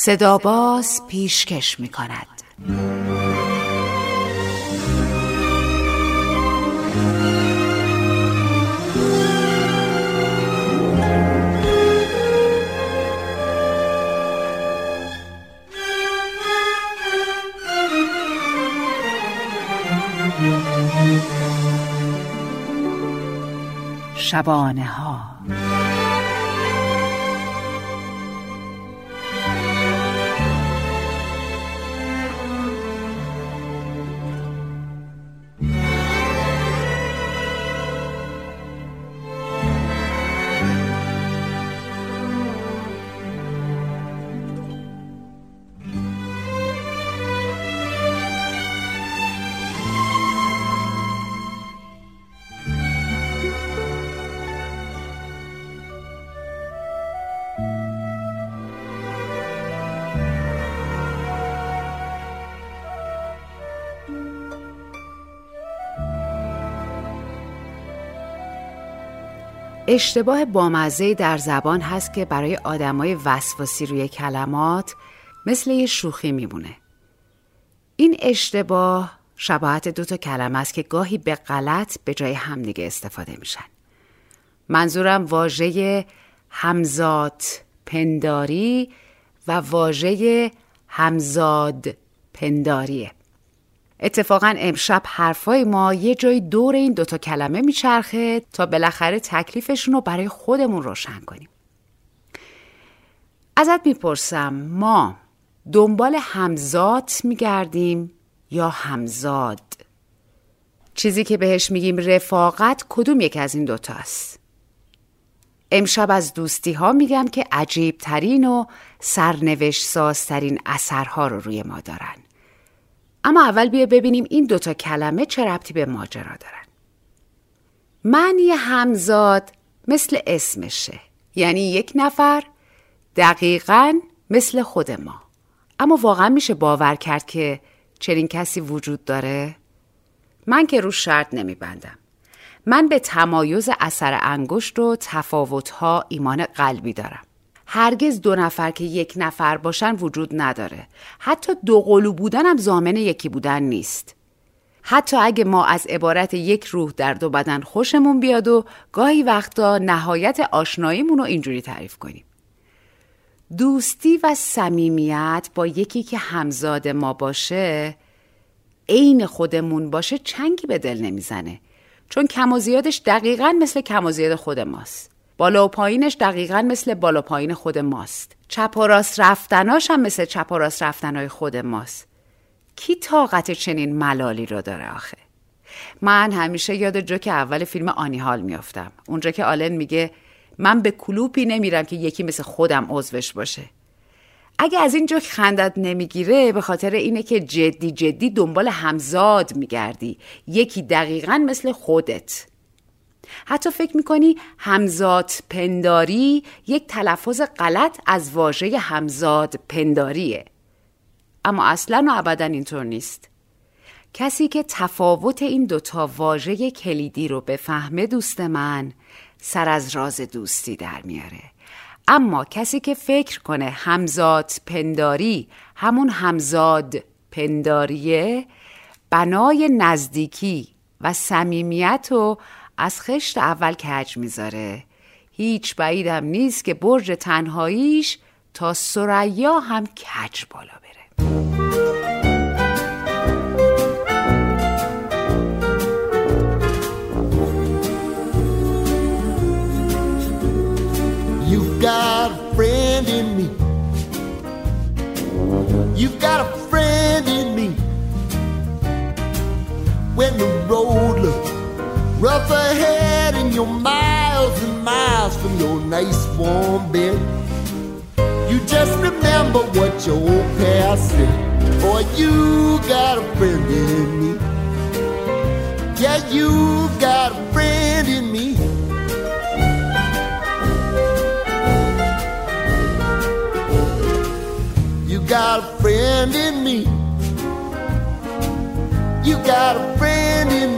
صدا باز پیشکش می کند شبانه ها اشتباه بامزه در زبان هست که برای آدمای وسواسی روی کلمات مثل یه شوخی میمونه. این اشتباه شباهت دو تا کلمه است که گاهی به غلط به جای همدیگه استفاده میشن. منظورم واژه همزاد پنداری و واژه همزاد پنداریه. اتفاقا امشب حرفای ما یه جای دور این دوتا کلمه میچرخه تا بالاخره تکلیفشون رو برای خودمون روشن کنیم. ازت می‌پرسم ما دنبال همزاد میگردیم یا همزاد؟ چیزی که بهش میگیم رفاقت کدوم یک از این دوتاست؟ امشب از دوستی ها میگم که عجیب ترین و سرنوشت سازترین اثرها رو روی ما دارن. اما اول بیا ببینیم این دوتا کلمه چه ربطی به ماجرا دارن. معنی همزاد مثل اسمشه. یعنی یک نفر دقیقا مثل خود ما. اما واقعا میشه باور کرد که چنین کسی وجود داره؟ من که رو شرط نمیبندم. من به تمایز اثر انگشت و تفاوتها ایمان قلبی دارم. هرگز دو نفر که یک نفر باشن وجود نداره. حتی دو قلو بودن هم زامن یکی بودن نیست. حتی اگه ما از عبارت یک روح در دو بدن خوشمون بیاد و گاهی وقتا نهایت آشناییمون رو اینجوری تعریف کنیم. دوستی و صمیمیت با یکی که همزاد ما باشه عین خودمون باشه چنگی به دل نمی‌زنه. چون کم و زیادش دقیقا مثل کم و زیاد خود ماست. بالا و پایینش دقیقا مثل بالا پایین خود ماست. چپ و راست رفتناش هم مثل چپ و راست رفتنهای خود ماست. کی طاقت چنین ملالی رو داره آخه؟ من همیشه یاد جوک اول فیلم آنی هال میافتم. اونجا که آلن میگه من به کلوپی نمیرم که یکی مثل خودم عضوش باشه. اگه از این جوک خندت نمی‌گیره به خاطر اینه که جدی جدی دنبال همزاد میگردی. یکی دقیقا مثل خودت. حتی فکر می‌کنی همزاد پنداری یک تلفظ غلط از واژه همزاد پنداریه. اما اصلا و ابدا اینطور نیست. کسی که تفاوت این دوتا واژه کلیدی رو بفهمه دوست من سر از راز دوستی در میاره. اما کسی که فکر کنه همزاد پنداری همون همزاد پنداریه بنای نزدیکی و صمیمیت و از خشت اول کج می‌ذاره هیچ بعیدم نیست که برج تنهاییش تا سریا هم کج بالا بره You've got a friend in me. You've got a friend in me. When the road looks Rough ahead and you're miles and miles from your nice warm bed. You just remember what your old past said. Boy, you got a friend in me. Yeah, you got a friend in me. You got a friend in me. You got a friend in me.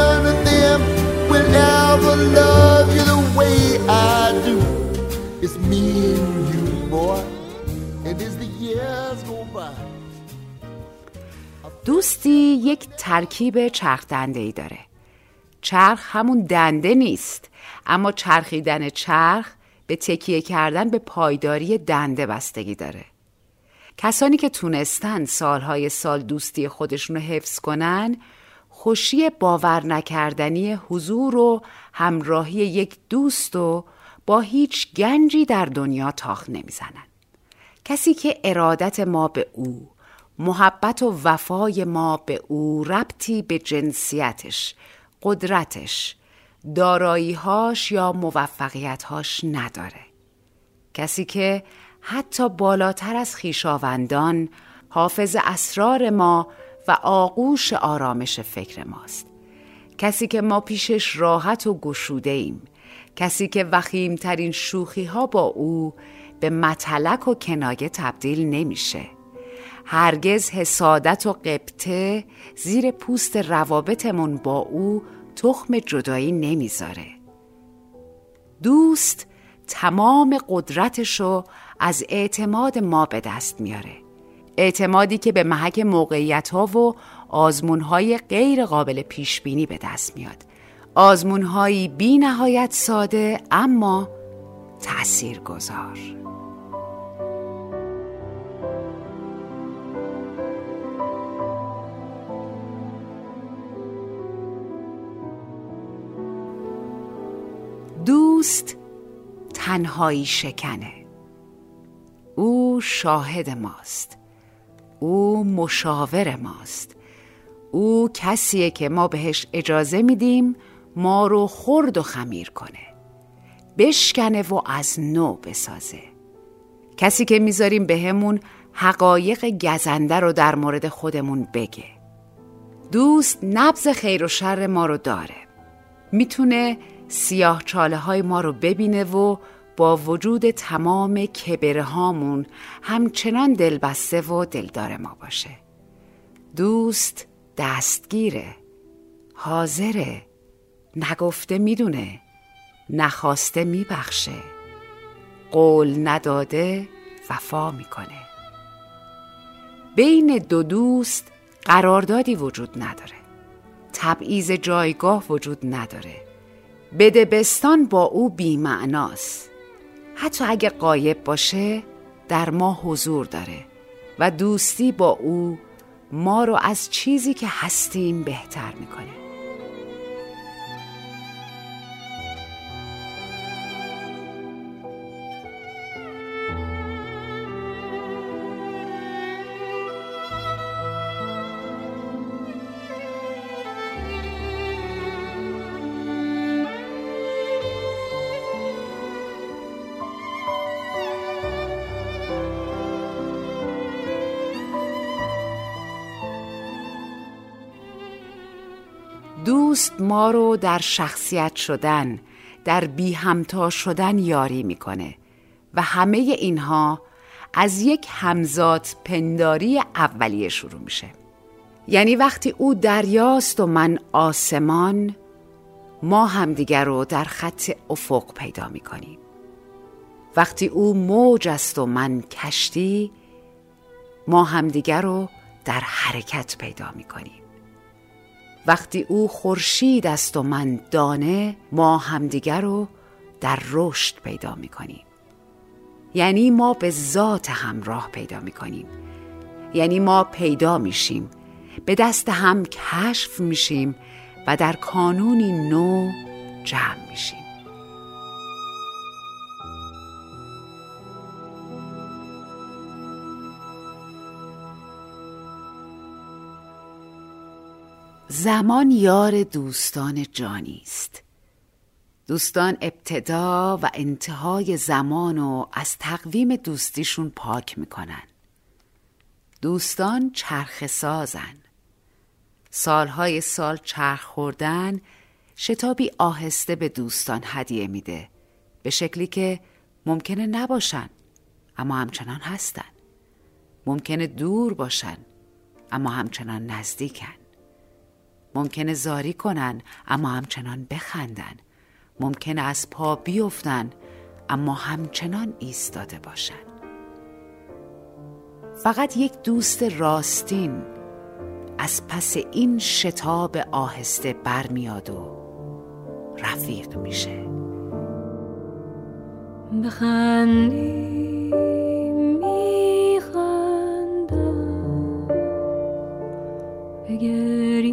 will ever love you the way I do. It's me and you, boy, and as the years go by. دوستی یک ترکیب چرخ دنده ای داره چرخ همون دنده نیست اما چرخیدن چرخ به تکیه کردن به پایداری دنده بستگی داره کسانی که تونستن سالهای سال دوستی خودشون رو حفظ کنن خوشی باور نکردنی حضور و همراهی یک دوست و با هیچ گنجی در دنیا تاخ نمی‌زنن. کسی که ارادت ما به او محبت و وفای ما به او ربطی به جنسیتش قدرتش داراییهاش یا موفقیتهاش نداره. کسی که حتی بالاتر از خیشاوندان حافظ اسرار ما و آغوش آرامش فکر ماست. کسی که ما پیشش راحت و گشوده ایم کسی که وخیمترین شوخی ها با او به متلک و کنایه تبدیل نمیشه. هرگز حسادت و قبطه زیر پوست روابطمون با او تخم جدایی نمی‌ذاره. دوست تمام قدرتشو از اعتماد ما به دست میاره اعتمادی که به محک موقعیت ها و آزمون های غیر قابل پیش بینی به دست میاد. آزمون هایی بی نهایت ساده اما تأثیر گذار دوست تنهایی شکنه. او شاهد ماست. او مشاور ماست. او کسیه که ما بهش اجازه میدیم ما رو خرد و خمیر کنه. بشکنه و از نو بسازه. کسی که می‌ذاریم به همون حقایق گزنده رو در مورد خودمون بگه. دوست نبز خیر و شر ما رو داره. می‌تونه سیاه چاله های ما رو ببینه و با وجود تمام کبره هامون همچنان دلبسته و دلدار ما باشه. دوست دستگیره حاضره نگفته می‌دونه نخواسته میبخشه. قول نداده وفا می‌کنه. بین دو دوست قراردادی وجود نداره. تبعیض جایگاه وجود نداره. بدبستان با او بیمعناست. حتی اگه قایب باشه در ما حضور داره و دوستی با او ما رو از چیزی که هستیم بهتر می‌کنه. دوست ما رو در شخصیت شدن در بی همتا شدن یاری می‌کنه و همه اینها از یک همزاد پنداری اولیه شروع میشه. یعنی وقتی او دریاست و من آسمان ما همدیگر رو در خط افق پیدا می‌کنیم. وقتی او موج است و من کشتی ما همدیگر رو در حرکت پیدا می‌کنیم. وقتی او خورشید است و من دانه ما همدیگر رو در رشد پیدا می‌کنیم. یعنی ما به ذات همراه پیدا می‌کنیم. یعنی ما پیدا میشیم. به دست هم کشف میشیم و در کانونی نو جمع میشیم. زمان یار دوستان جانی است. دوستان ابتدا و انتهای زمان و از تقویم دوستیشون پاک می‌کنن. دوستان چرخ سازن. سالهای سال چرخ خوردن شتابی آهسته به دوستان هدیه میده به شکلی که ممکنه نباشن اما همچنان هستن. ممکنه دور باشن اما همچنان نزدیکن. ممکنه زاری کنن اما همچنان بخندن. ممکنه از پا بیفتن اما همچنان ایستاده باشن. فقط یک دوست راستین از پس این شتاب آهسته برمیاد و رفیق میشه. بخندی میخندم. بگری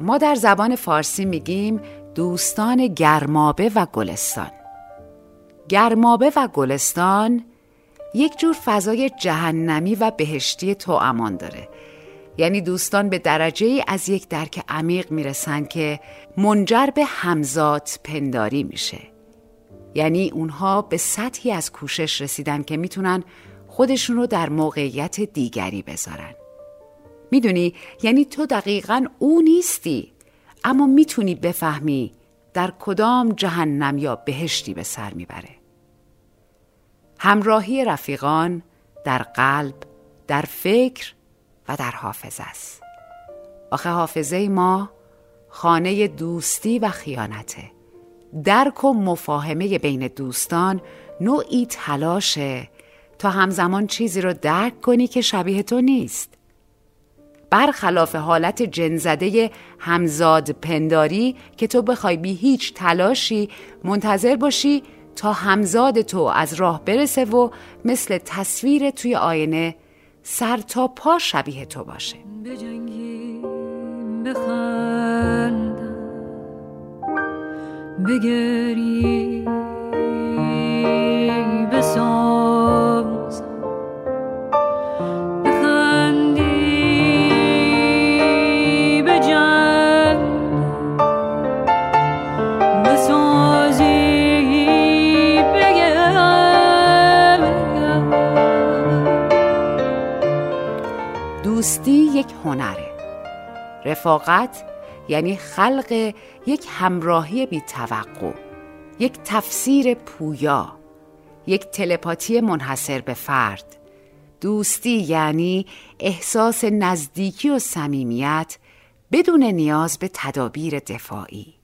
ما در زبان فارسی میگیم دوستان گرمابه و گلستان. گرمابه و گلستان یک جور فضای جهنمی و بهشتی تو امان داره. یعنی دوستان به درجه از یک درک عمیق می‌رسن که منجر به همزاد پنداری میشه. یعنی اونها به سطحی از کوشش رسیدن که می‌تونن خودشون رو در موقعیت دیگری بذارن. می‌دونی؟ یعنی تو دقیقا او نیستی اما می‌تونی بفهمی در کدام جهنم یا بهشتی به سر می‌بره. همراهی رفیقان در قلب در فکر و در حافظه است. آخه حافظه ما خانه دوستی و خیانته. درک و مفاهمه بین دوستان نوعی تلاشه تا همزمان چیزی رو درک کنی که شبیه تو نیست. برخلاف حالت جنزده همزاد پنداری که تو بخوای بی هیچ تلاشی منتظر باشی تا همزاد تو از راه برسه و مثل تصویر توی آینه سر تا پا شبیه تو باشه. بجنگی رفاقت یعنی خلق یک همراهی بی توقع یک تفسیر پویا یک تلپاتی منحصر به فرد. دوستی یعنی احساس نزدیکی و صمیمیت بدون نیاز به تدابیر دفاعی.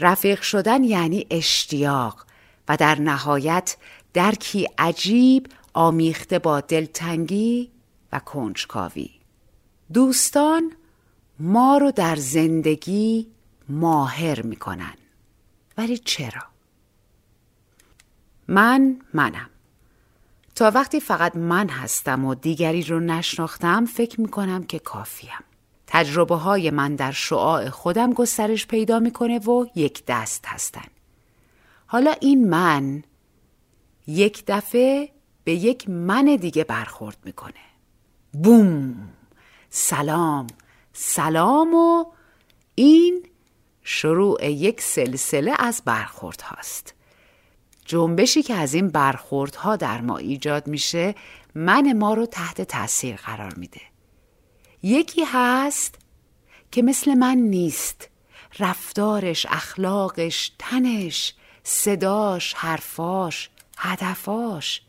رفیق شدن یعنی اشتیاق و در نهایت درکی عجیب آمیخته با دلتنگی و کنجکاوی. دوستان ما رو در زندگی ماهر می‌کنن. ولی چرا؟ من منم. تا وقتی فقط من هستم و دیگری رو نشناختم فکر می‌کنم که کافیم. تجربه های من در شعاع خودم گسترش پیدا می‌کنه و یک دست هستن. حالا این من یک دفعه به یک من دیگه برخورد می‌کنه. بوم! سلام! سلام و این شروع یک سلسله از برخورد هاست. جنبشی که از این برخوردها در ما ایجاد میشه من ما رو تحت تاثیر قرار میده. یکی هست که مثل من نیست. رفتارش اخلاقش تنش صداش حرفاش هدفاش.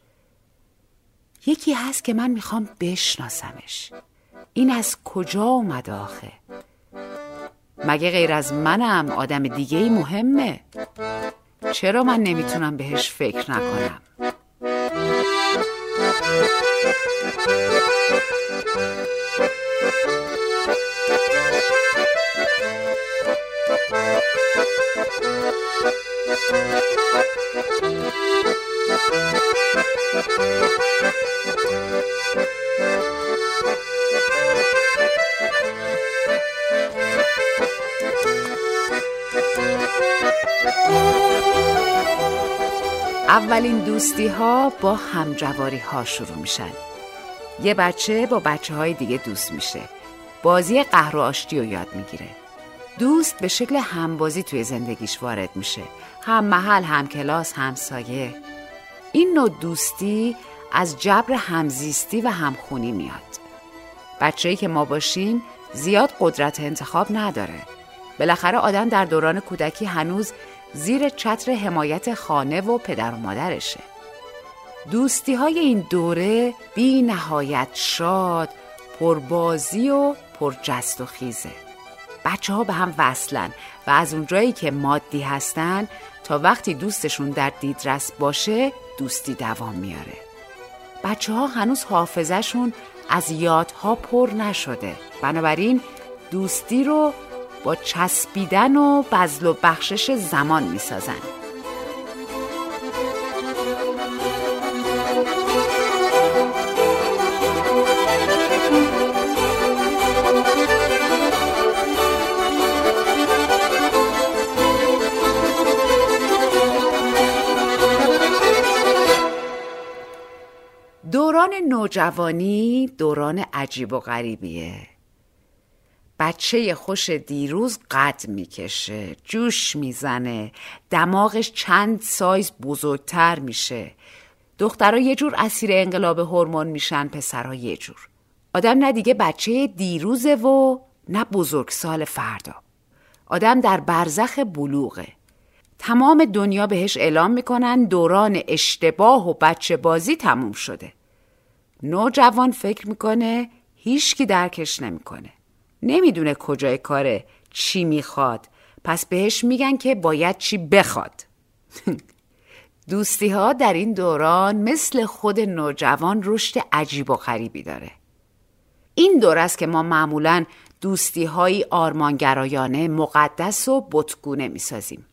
یکی هست که من می‌خوام بشناسمش. این از کجا اومد آخه؟ مگه غیر از منم آدم دیگه مهمه؟ چرا من نمی‌تونم بهش فکر نکنم؟ اولین دوستی ها با همجواری ها شروع میشن. یه بچه با بچه های دیگه دوست میشه. بازی قهر و آشتی رو یاد می‌گیره. دوست به شکل همبازی توی زندگیش وارد میشه. هم محل هم کلاس هم سایه. این نوع دوستی از جبر همزیستی و همخونی میاد. بچه‌ای که ما باشیم زیاد قدرت انتخاب نداره. بالاخره آدم در دوران کودکی هنوز زیر چتر حمایت خانه و پدر و مادرشه. دوستی های این دوره بی نهایت شاد پربازی و پرجست و خیزه. بچه ها به هم وصلن و از اونجایی که مادی هستن تا وقتی دوستشون در دیدرس باشه دوستی دوام میاره. بچه ها هنوز حافظشون از یادها پر نشده. بنابراین دوستی رو با چسبیدن و بزل و بخشش زمان می‌سازن. دوران نوجوانی دوران عجیب و غریبیه. بچه خوش دیروز قد می‌کشه جوش می‌زنه دماغش چند سایز بزرگتر میشه. دخترها یه جور اسیر انقلاب هورمون میشن پسرها یه جور. آدم نه دیگه بچه دیروزه و نه بزرگ سال فردا. آدم در برزخ بلوغه. تمام دنیا بهش اعلام می‌کنن دوران اشتباه و بچه بازی تموم شده. نوجوان فکر می‌کنه هیچکی درکش نمی‌کنه. نمی‌دونه کجای کاره چی می‌خواد. پس بهش میگن که باید چی بخواد. دوستی ها در این دوران مثل خود نوجوان رشد عجیب و غریبی داره. این دور است که ما معمولا دوستی های آرمانگرایانه مقدس و بتگونه می‌سازیم.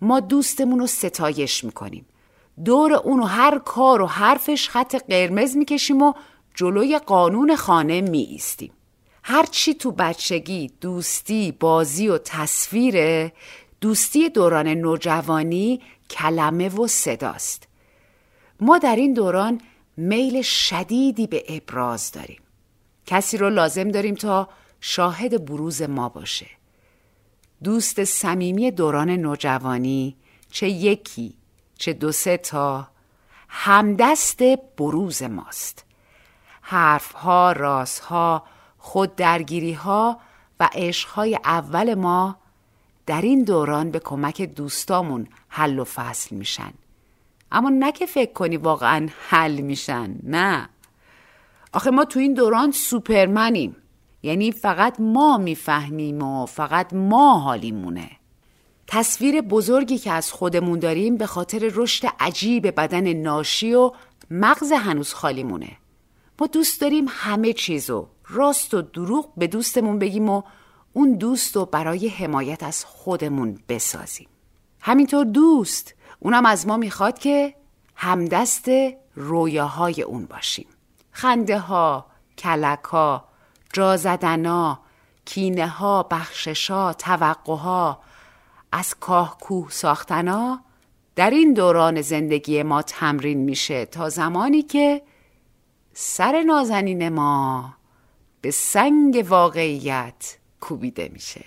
ما دوستمون رو ستایش می‌کنیم. دور اونو هر کار و حرفش خط قرمز می‌کشیم و جلوی قانون خانه می ایستیم. هر چی تو بچگی دوستی، بازی و تصویره دوستی دوران نوجوانی کلمه و صداست. ما در این دوران میل شدیدی به ابراز داریم. کسی رو لازم داریم تا شاهد بروز ما باشه. دوست صمیمی دوران نوجوانی چه یکی چه دو سه تا همدست بروز ماست. حرفها، رازها، خود درگیری ها و عشقهای اول ما در این دوران به کمک دوستامون حل و فصل میشن. اما نه که فکر کنی واقعا حل میشن نه. آخه ما تو این دوران سوپرمنیم. یعنی فقط ما می‌فهمیم و فقط ما حالیمونه. تصویر بزرگی که از خودمون داریم به خاطر رشد عجیب بدن ناشی و مغز هنوز خالیمونه. ما دوست داریم همه چیزو راست و دروغ به دوستمون بگیم و اون دوست رو برای حمایت از خودمون بسازیم. همینطور دوست اونم از ما می‌خواد که همدست رویاهای اون باشیم. خنده ها، کلک ها، جا زدن ها، کینه ها، بخشش ها، توقع ها، از کاه کوه ساختنا در این دوران زندگی ما تمرین میشه تا زمانی که سر نازنین ما به سنگ واقعیت کوبیده میشه.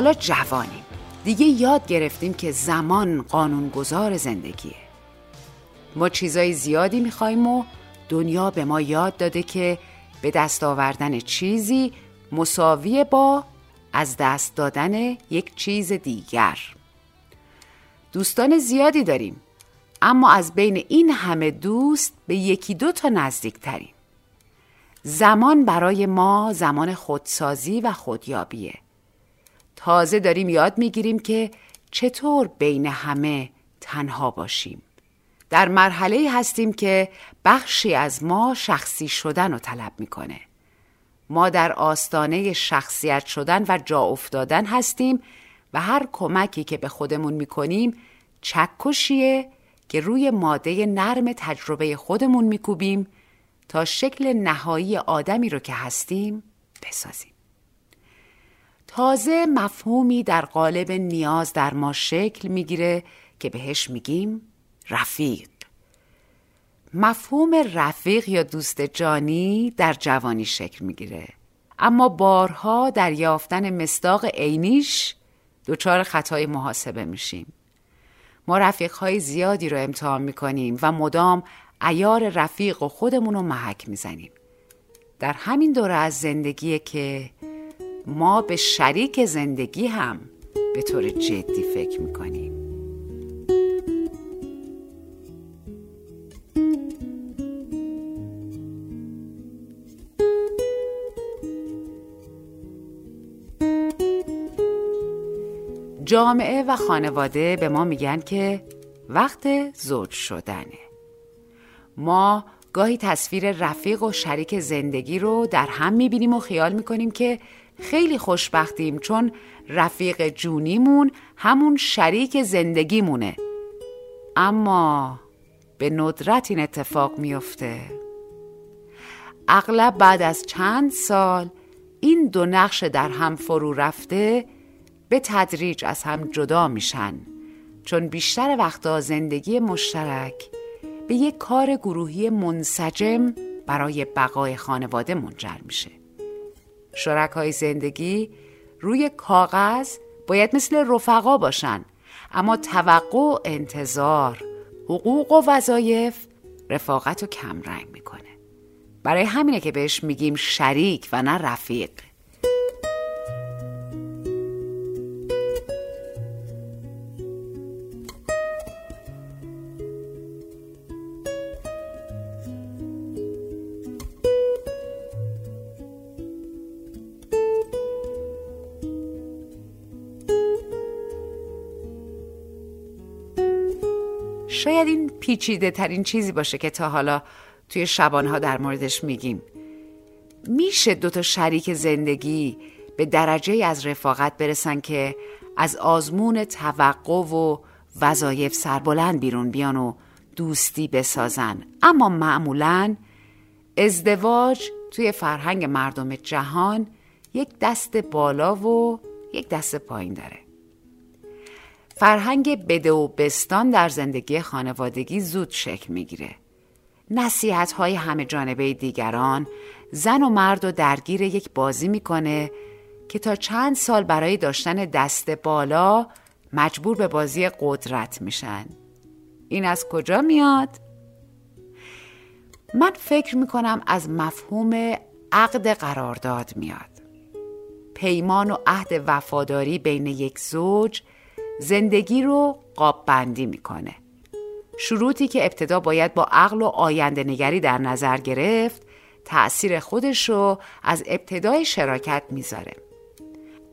حالا جوانیم. دیگه یاد گرفتیم که زمان قانونگذار زندگیه. ما چیزای زیادی می‌خوایم و دنیا به ما یاد داده که به دست آوردن چیزی مساوی با از دست دادن یک چیز دیگر. دوستان زیادی داریم اما از بین این همه دوست به یکی دو تا نزدیک تریم زمان برای ما زمان خودسازی و خودیابیه. تازه داریم یاد می‌گیریم که چطور بین همه تنها باشیم. در مرحله هستیم که بخشی از ما شخصی شدن رو طلب می‌کنه. ما در آستانه شخصیت شدن و جا افتادن هستیم و هر کمکی که به خودمون می‌کنیم چکشیه که روی ماده نرم تجربه خودمون میکوبیم تا شکل نهایی آدمی رو که هستیم بسازیم. تازه مفهومی در قالب نیاز در ما شکل می‌گیره که بهش میگیم رفیق. مفهوم رفیق یا دوست جانی در جوانی شکل می‌گیره. اما بارها در یافتن مصداق عینیش دچار خطای محاسبه میشیم. ما رفیقهای زیادی رو امتحان می‌کنیم و مدام ایار رفیق و خودمون رو محک می‌زنیم. در همین دوره از زندگیه که ما به شریک زندگی هم به طور جدی فکر می‌کنیم. جامعه و خانواده به ما میگن که وقت زوج شدنه. ما گاهی تصویر رفیق و شریک زندگی رو در هم می‌بینیم و خیال می‌کنیم که خیلی خوشبختیم چون رفیق جونیمون همون شریک زندگیمونه. اما به ندرت این اتفاق میفته اغلب بعد از چند سال این دو نقش در هم فرو رفته به تدریج از هم جدا میشن چون بیشتر وقتا زندگی مشترک به یک کار گروهی منسجم برای بقای خانواده منجر میشه. شرکای زندگی روی کاغذ باید مثل رفقا باشن اما توقع و انتظار حقوق و وظایف رفاقت رو کمرنگ می‌کنه. برای همینه که بهش میگیم شریک و نه رفیق. پیچیده ترین چیزی باشه که تا حالا توی شبانها در موردش میگیم. میشه دوتا شریک زندگی به درجه از رفاقت برسن که از آزمون توقع و وظایف سربلند بیرون بیان و دوستی بسازن. اما معمولا ازدواج توی فرهنگ مردم جهان یک دست بالا و یک دست پایین داره. فرهنگ بده و بستان در زندگی خانوادگی زود شکل می‌گیره. نصیحت های همه جانبه دیگران زن و مرد و درگیر یک بازی می‌کنه که تا چند سال برای داشتن دست بالا مجبور به بازی قدرت میشن. این از کجا میاد؟ من فکر می‌کنم از مفهوم عقد قرارداد میاد. پیمان و عهد وفاداری بین یک زوج زندگی رو قاب بندی می‌کنه. شروطی که ابتدا باید با عقل و آینده نگری در نظر گرفت تأثیر خودش رو از ابتدای شراکت می‌ذاره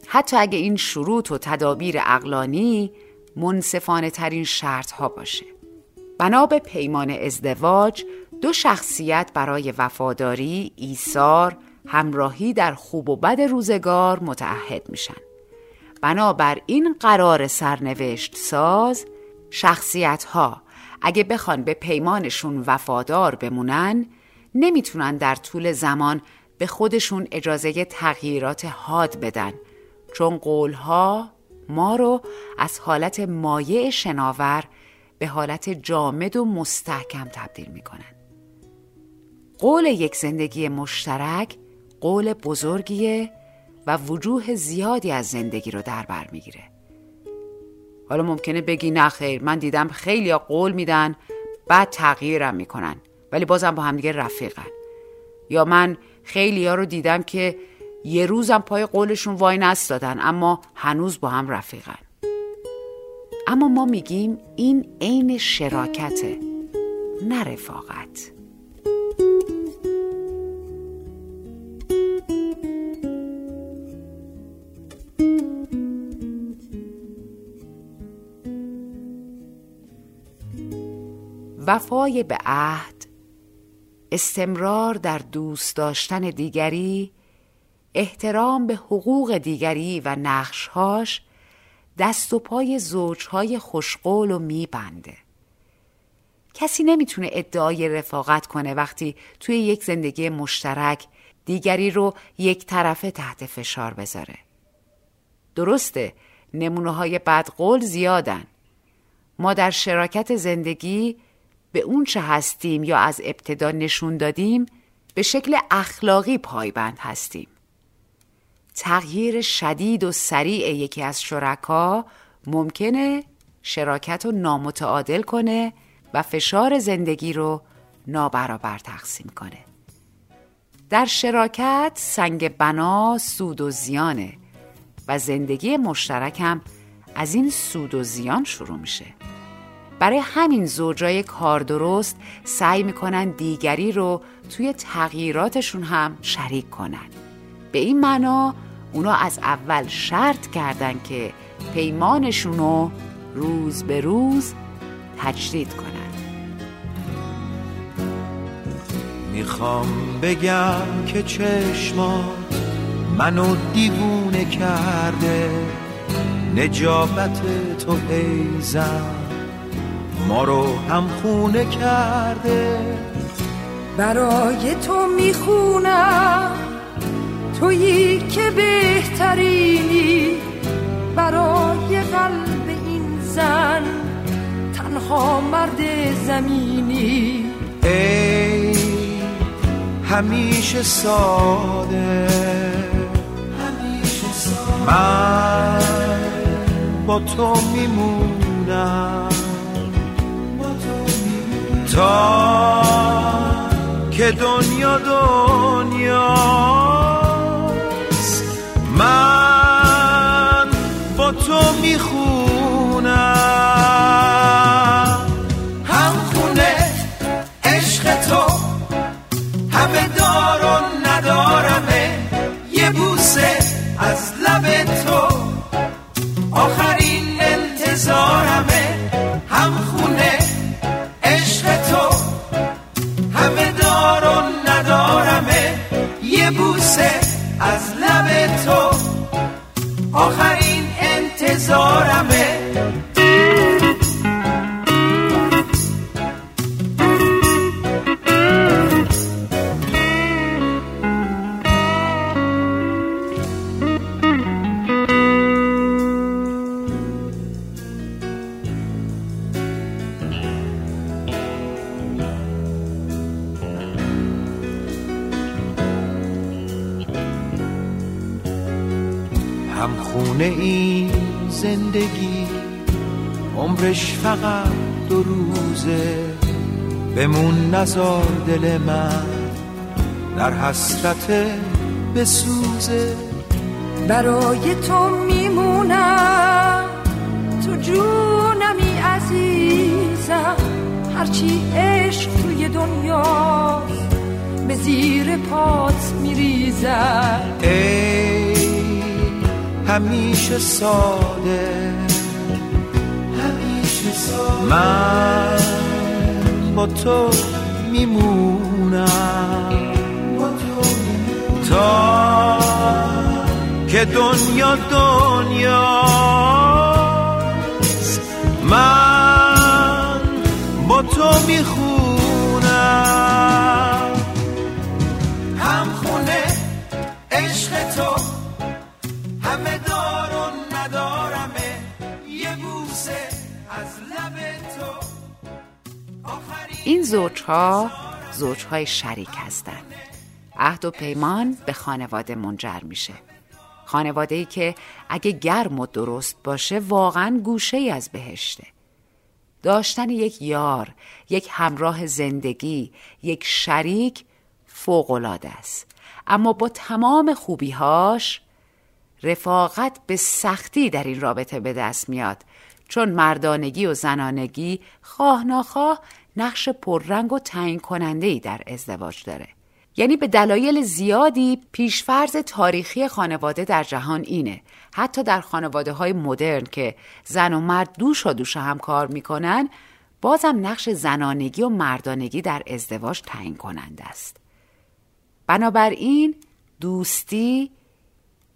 حتی اگه این شروط و تدابیر اقلانی منصفانه ترین شرط ها باشه بنا به پیمان ازدواج دو شخصیت برای وفاداری، ایثار، همراهی در خوب و بد روزگار متعهد میشن. بنابر این قرار سرنوشت ساز شخصیت ها اگه بخوان به پیمانشون وفادار بمونن نمی‌تونن در طول زمان به خودشون اجازه تغییرات حاد بدن. چون قولها ما رو از حالت مایع شناور به حالت جامد و مستحکم تبدیل می‌کنن. قول یک زندگی مشترک قول بزرگیه و وجوه زیادی از زندگی رو در بر می‌گیره. حالا ممکنه بگی نه خیر من دیدم خیلی قول میدن بعد تغییرم می‌کنن ولی بازم با همدیگه رفیقن. یا من خیلی ها رو دیدم که یه روزم پای قولشون وای نستادن اما هنوز با هم رفیقن. اما ما میگیم این عین شراکته نه رفاقت. وفای به عهد استمرار در دوست داشتن دیگری احترام به حقوق دیگری و نقشهاش دست و پای زوجهای خوشقول و میبنده. کسی نمی‌تونه ادعای رفاقت کنه وقتی توی یک زندگی مشترک دیگری رو یک طرفه تحت فشار بذاره. درسته نمونه های بدقول زیادن. ما در شراکت زندگی به اون چه هستیم یا از ابتدا نشون دادیم به شکل اخلاقی پایبند هستیم. تغییر شدید و سریع یکی از شرکا ممکنه شراکت رو نامتعادل کنه و فشار زندگی رو نابرابر تقسیم کنه. در شراکت سنگ بنا سود و زیانه و زندگی مشترک هم از این سود و زیان شروع میشه. برای همین زوجای کار درست سعی می‌کنن دیگری رو توی تغییراتشون هم شریک کنن. به این معنا اونا از اول شرط کردن که پیمانشون رو روز به روز تجدید کنن. می‌خوام بگم که چشمات منو دیوونه کرده. نجابت تو ایزم ما رو هم خونه کرده. برای تو می‌خونم. تویی که بهترینی. برای قلب این زن تنها مرد زمینی. ای همیشه ساده. همیشه ساده. من با تو میمونم. که دنیا دنیاست من با تو می‌خونم. دل من در حسرت بسوزه. برای تو میمونم تو جونمی عزیزم. هرچی عشق توی دنیاست به زیر پات میریزد. ای همیشه ساده همیشه ساده. من با تو میمونم. تا که دنیا دنیا من با تو می‌خونم. هم خونه عشق تو. این زوجها زوجهای شریک هستند. عهد و پیمان به خانواده منجر میشه. خانواده ای که اگه گرم و درست باشه واقعا گوشه ای از بهشته. داشتن یک یار، یک همراه زندگی، یک شریک فوق‌العاده است. اما با تمام خوبیهاش رفاقت به سختی در این رابطه به دست میاد چون مردانگی و زنانگی خواه ناخواه نقش پررنگ و تعیین کننده ای در ازدواج داره. یعنی به دلایل زیادی پیشفرز تاریخی خانواده در جهان اینه. حتی در خانواده های مدرن که زن و مرد دوش و دوش هم کار می‌کنن بازم نقش زنانگی و مردانگی در ازدواج تعیین کننده است. بنابراین دوستی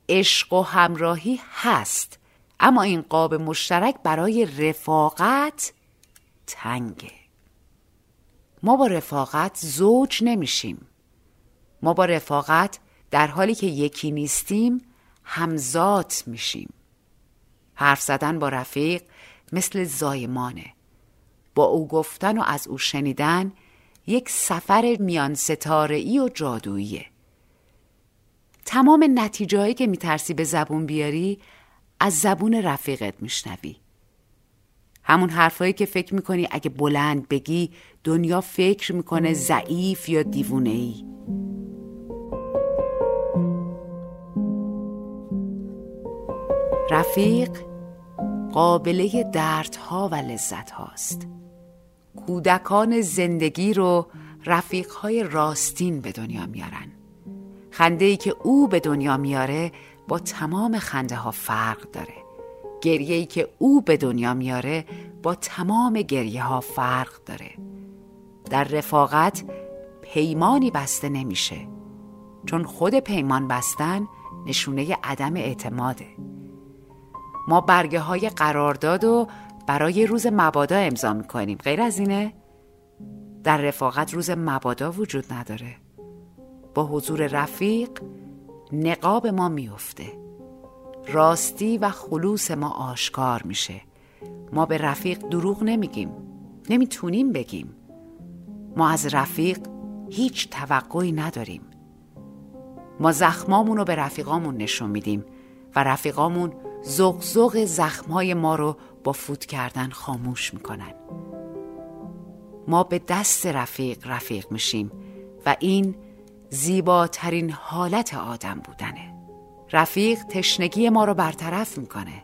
عشق و همراهی هست. اما این قاب مشترک برای رفاقت تنگه. ما با رفاقت زوج نمیشیم. ما با رفاقت در حالی که یکی نیستیم همزاد میشیم. حرف زدن با رفیق مثل زایمانه. با او گفتن و از او شنیدن یک سفر میان ستاره و جادوییه. تمام نتیجهایی که میترسی به زبون بیاری از زبون رفیقت میشنوی. همون حرفایی که فکر می‌کنی اگه بلند بگی دنیا فکر می‌کنه ضعیف یا دیوونه ای رفیق قابله دردها و لذت هاست کودکان زندگی رو رفیقهای راستین به دنیا میارن. خنده ای که او به دنیا میاره با تمام خنده ها فرق داره. گریه ای که او به دنیا میاره با تمام گریه ها فرق داره. در رفاقت پیمانی بسته نمیشه. چون خود پیمان بستن نشونه عدم اعتماده. ما برگه های قرارداد و برای روز مبادا امضا می‌کنیم. غیر از اینه در رفاقت روز مبادا وجود نداره. با حضور رفیق نقاب ما میفته راستی و خلوص ما آشکار میشه. ما به رفیق دروغ نمیگیم. نمی‌تونیم بگیم. ما از رفیق هیچ توقعی نداریم. ما زخمامون رو به رفیقامون نشون میدیم و رفیقامون زغزغ زخمهای ما رو با فوت کردن خاموش می‌کنن. ما به دست رفیق رفیق میشیم و این زیباترین حالت آدم بودنه. رفیق تشنگی ما رو برطرف می‌کنه.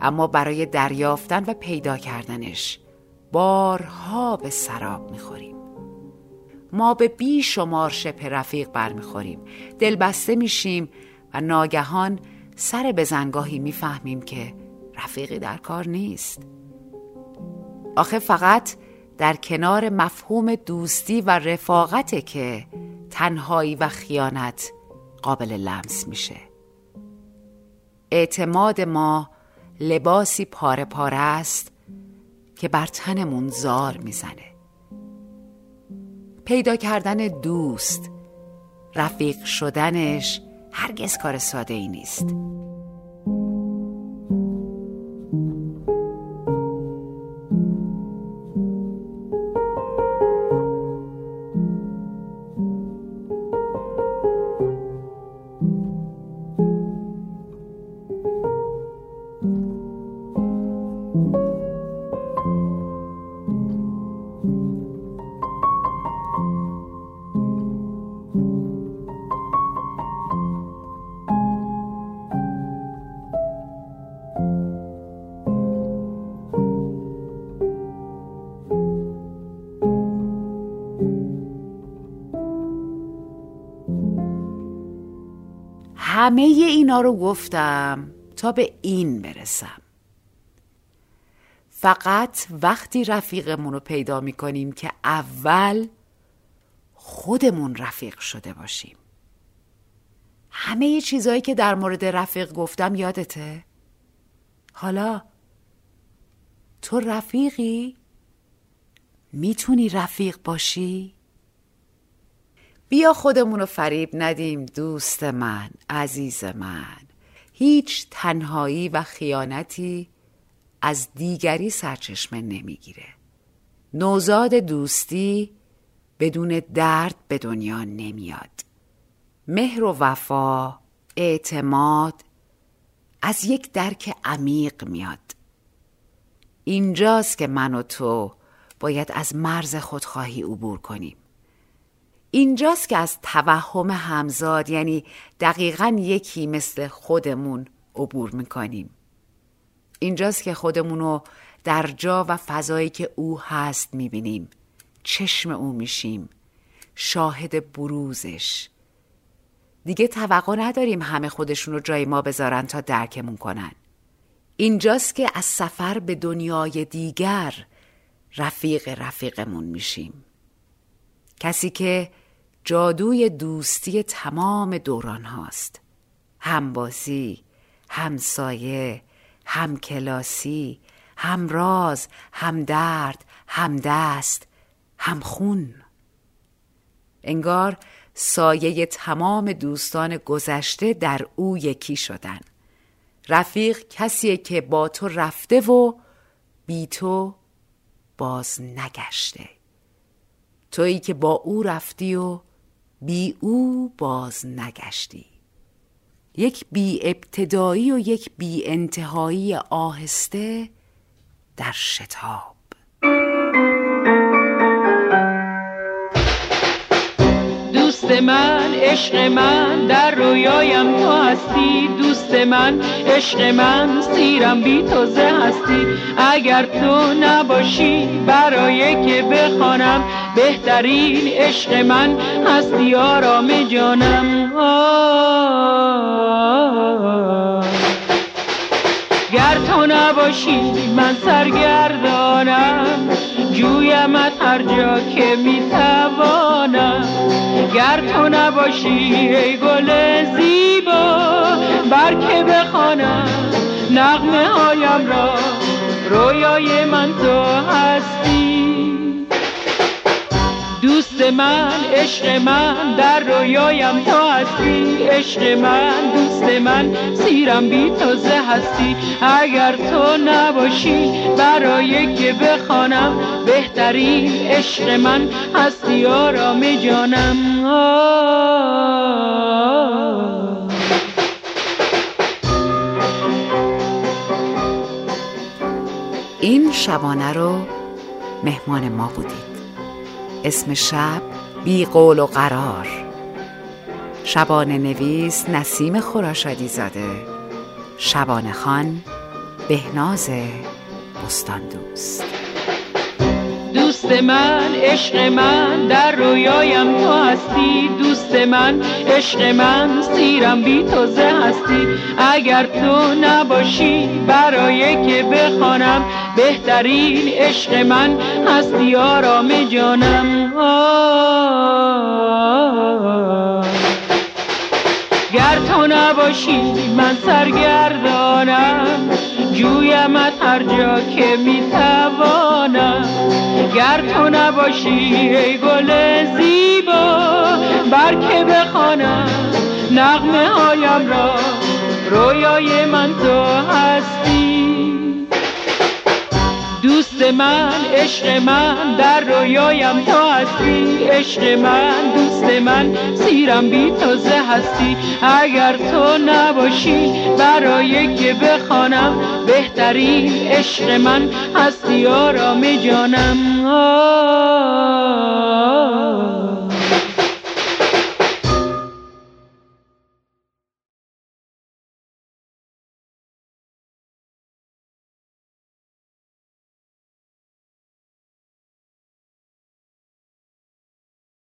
اما برای دریافتن و پیدا کردنش بارها به سراب می‌خوریم. ما به بیشمار شپ رفیق برمیخوریم. دلبسته میشیم و ناگهان سر بزنگاهی می‌فهمیم که رفیقی در کار نیست. آخه فقط در کنار مفهوم دوستی و رفاقته که تنهایی و خیانت قابل لمس میشه. اعتماد ما لباسی پاره پاره است که بر تنمون زار می‌زنه. پیدا کردن دوست رفیق شدنش هرگز کار ساده ای نیست. همه اینا رو گفتم تا به این برسم فقط وقتی رفیقمون رو پیدا می‌کنیم که اول خودمون رفیق شده باشیم همه چیزایی که در مورد رفیق گفتم یادته؟ حالا تو رفیقی؟ می‌تونی رفیق باشی؟ بیا خودمون رو فریب ندیم دوست من عزیز من. هیچ تنهایی و خیانتی از دیگری سرچشمه نمی‌گیره. نوزاد دوستی بدون درد به دنیا نمیاد. مهر و وفا اعتماد از یک درک عمیق میاد. اینجاست که من و تو باید از مرز خودخواهی عبور کنیم. اینجاست که از توهم همزاد یعنی دقیقا یکی مثل خودمون عبور می‌کنیم. اینجاست که خودمون رو در جا و فضایی که او هست می‌بینیم. چشم او میشیم. شاهد بروزش. دیگه توقع نداریم همه خودشون رو جای ما بذارن تا درکمون کنن. اینجاست که از سفر به دنیای دیگر رفیق رفیقمون میشیم. کسی که جادوی دوستی تمام دوران هاست همبازی همسایه همکلاسی همراز همدرد همدست همخون انگار سایه تمام دوستان گذشته در او یکی شدن. رفیق کسیه که با تو رفته و بی تو باز نگشته. تویی که با او رفتی و بی او باز نگشتی. یک بی ابتدایی و یک بی انتهایی آهسته در شتاب. دوست من عشق من در رویایم تو هستی. دوست من عشق من سیرم بی تو زه هستی. اگر تو نباشی برای که بخوانم بهترین عشق من هستی آرام جانم. آه. گر تو نباشی من سرگردانم. جویمت هر جا که می‌توانم. گر تو نباشی ای گل زیبا بر که بخوانم. نغمه هایم را رویای من تو هستی. دوست من عشق من در رویایم تو هستی. عشق من دوست من سیرم بی تو زه هستی. اگر تو نباشی برای که بخوانم بهترین عشق من هستی آرام جانم. این شبانه رو مهمان ما بودید. اسم شب بی قول و قرار. شبانه نویس نسیم خراشادی زاده. شبانه خان بهناز بستان دوست دوست من عشق من در رویایم تو هستی. دوست من عشق من سیرم بی تو هستی. اگر تو نباشی برای که بخوانم بهترین عشق من هستی آرام جانم آه. گر تو نباشی من سرگردانم جویمت هر جا که می‌توانم گر تو نباشی ای گل زیبا بر که بخوانم نغمه هایم را رویای من تو هستی دوست من عشق من در رویایم تو هستی. عشق من دوست من سیرم بی تو زه هستی. اگر تو نباشی برای که بخوانم بهترین عشق من هستی آرام جانم. آه.